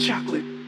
chocolate.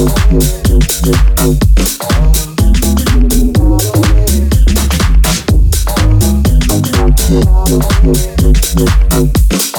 Thank you.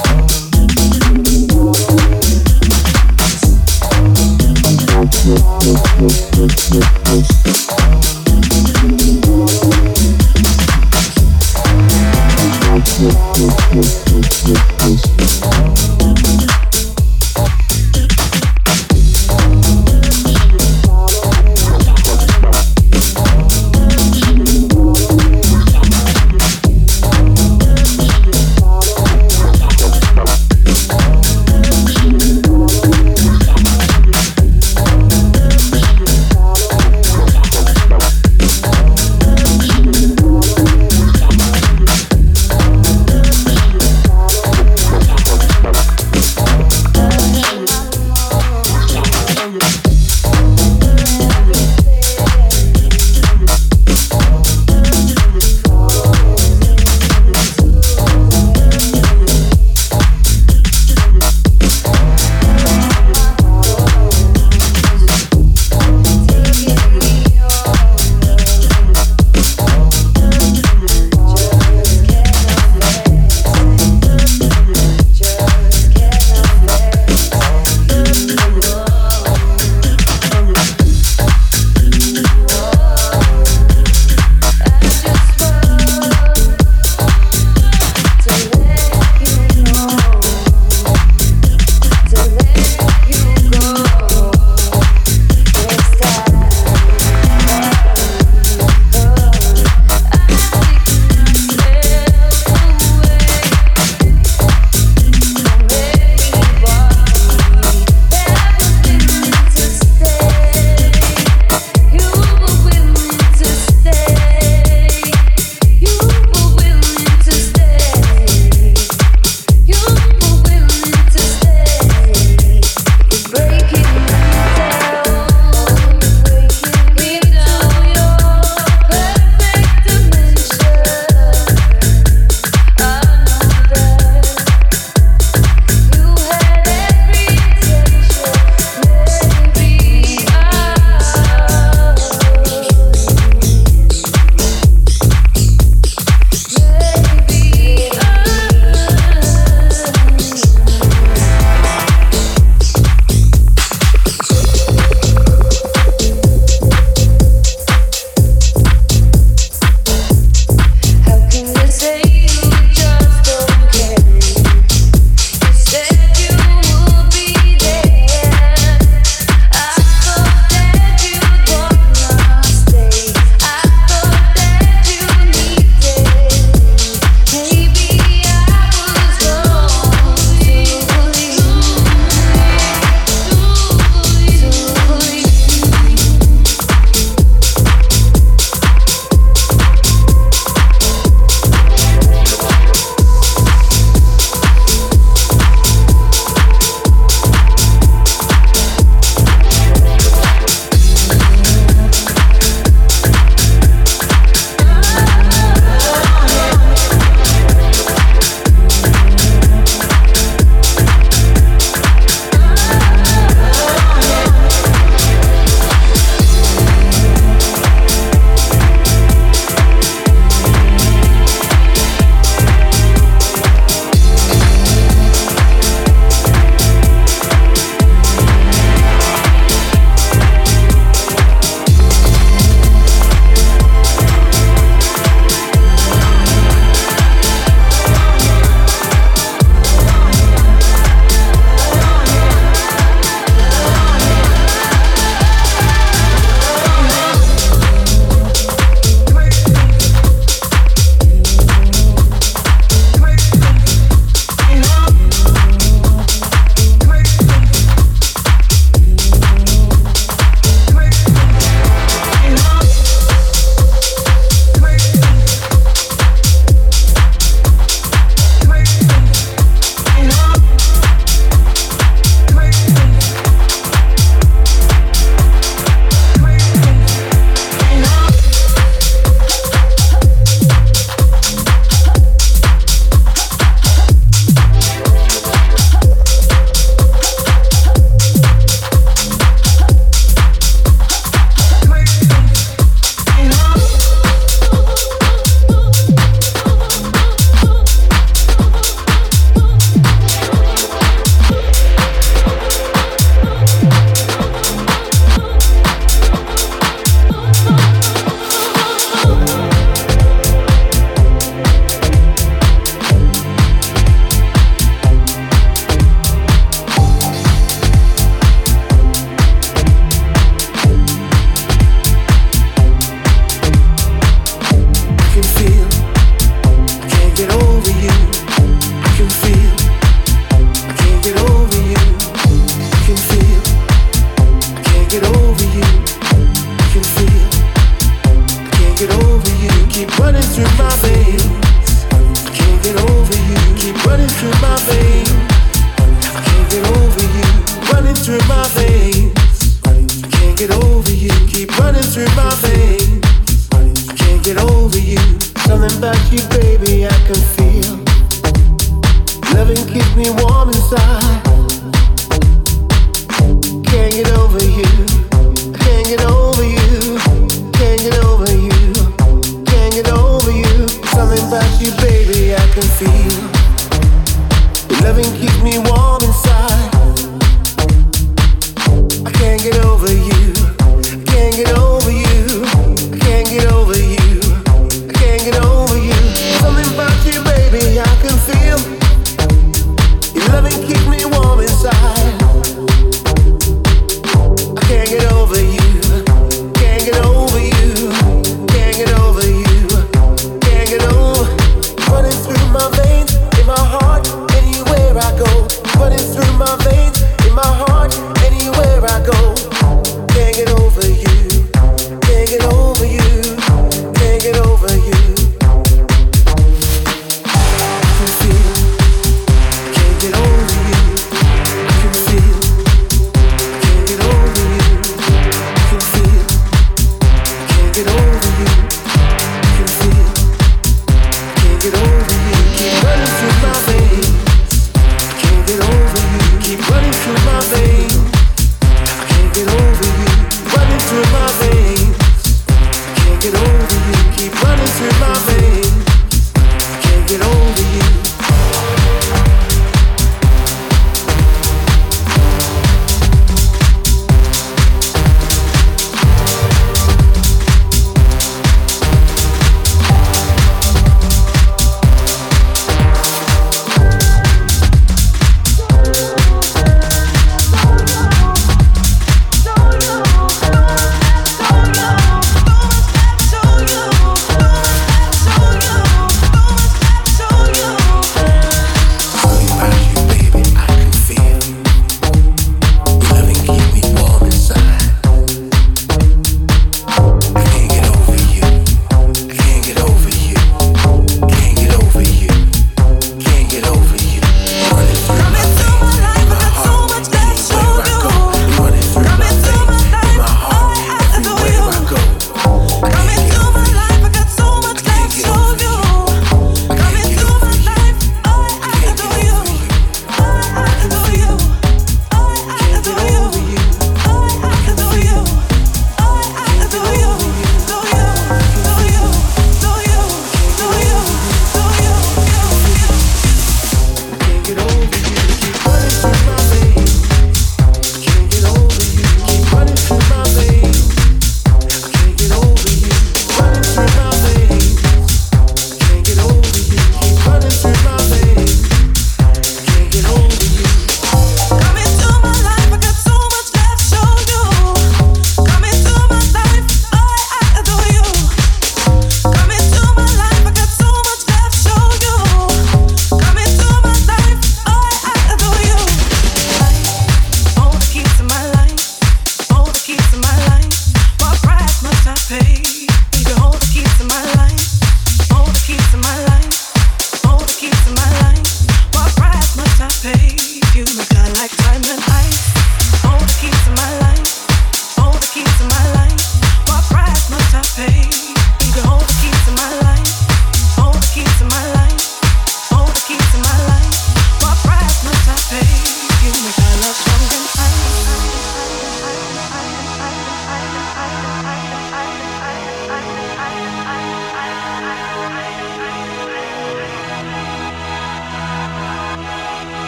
In